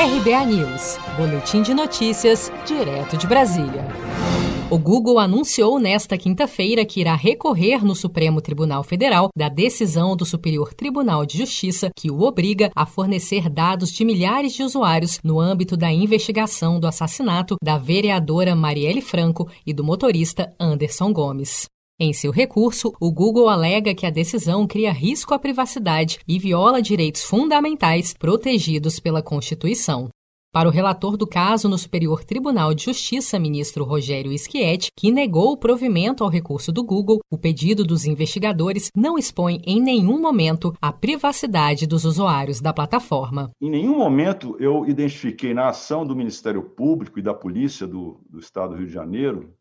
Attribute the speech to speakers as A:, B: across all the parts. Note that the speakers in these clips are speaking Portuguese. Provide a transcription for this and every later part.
A: RBA News, Boletim de Notícias, direto de Brasília. O Google anunciou nesta quinta-feira que irá recorrer no Supremo Tribunal Federal da decisão do Superior Tribunal de Justiça que o obriga a fornecer dados de milhares de usuários no âmbito da investigação do assassinato da vereadora Marielle Franco e do motorista Anderson Gomes. Em seu recurso, o Google alega que a decisão cria risco à privacidade e viola direitos fundamentais protegidos pela Constituição. Para o relator do caso no Superior Tribunal de Justiça, ministro Rogério Schietti, que negou o provimento ao recurso do Google, o pedido dos investigadores não expõe em nenhum momento a privacidade dos usuários da plataforma.
B: Em nenhum momento eu identifiquei na ação do Ministério Público e da Polícia do, do Estado do Rio de Janeiro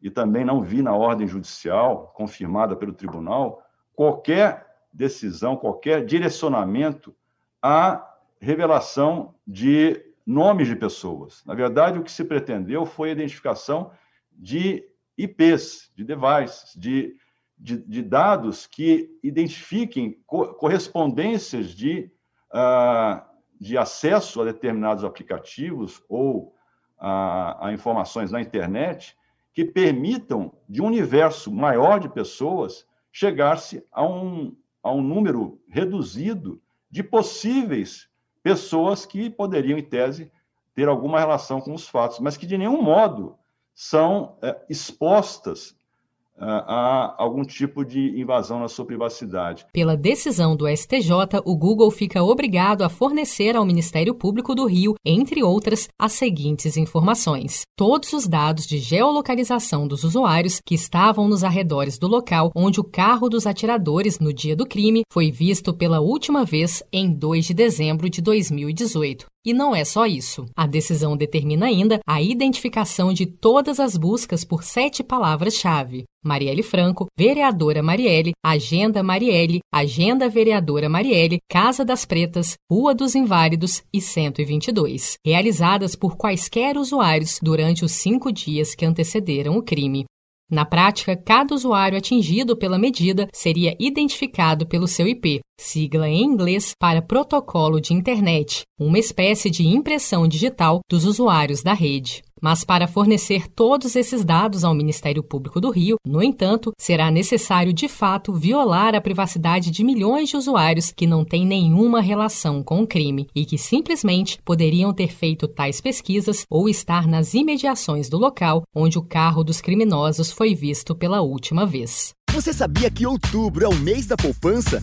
B: e também não vi na ordem judicial, confirmada pelo tribunal, qualquer decisão, qualquer direcionamento à revelação de nomes de pessoas. Na verdade, o que se pretendeu foi a identificação de IPs, de devices, de, de, de dados que identifiquem co correspondências de, uh, de acesso a determinados aplicativos ou a, a informações na internet que permitam, de um universo maior de pessoas, chegar-se a um, a um número reduzido de possíveis pessoas que poderiam, em tese, ter alguma relação com os fatos, mas que de nenhum modo são é, expostas a algum tipo de invasão na sua privacidade.
A: Pela decisão do STJ, o Google fica obrigado a fornecer ao Ministério Público do Rio, entre outras, as seguintes informações: todos os dados de geolocalização dos usuários que estavam nos arredores do local onde o carro dos atiradores no dia do crime foi visto pela última vez em 2 de dezembro de 2018. E não é só isso. A decisão determina ainda a identificação de todas as buscas por sete palavras-chave. Marielle Franco, Vereadora Marielle, Agenda Marielle, Agenda Vereadora Marielle, Casa das Pretas, Rua dos Inválidos e 122, realizadas por quaisquer usuários durante os cinco dias que antecederam o crime. Na prática, cada usuário atingido pela medida seria identificado pelo seu IP, sigla em inglês para Protocolo de Internet, uma espécie de impressão digital dos usuários da rede. Mas para fornecer todos esses dados ao Ministério Público do Rio, no entanto, será necessário de fato violar a privacidade de milhões de usuários que não têm nenhuma relação com o crime e que simplesmente poderiam ter feito tais pesquisas ou estar nas imediações do local onde o carro dos criminosos foi visto pela última vez.
C: Você sabia que outubro é o mês da poupança?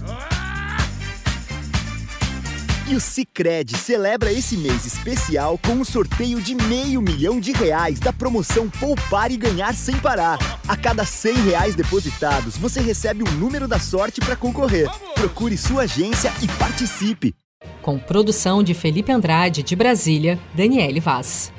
C: E o Cicred celebra esse mês especial com um sorteio de meio milhão de reais da promoção Poupar e Ganhar Sem Parar. A cada 100 reais depositados, você recebe um número da sorte para concorrer. Procure sua agência e participe.
A: Com produção de Felipe Andrade, de Brasília, Daniele Vaz.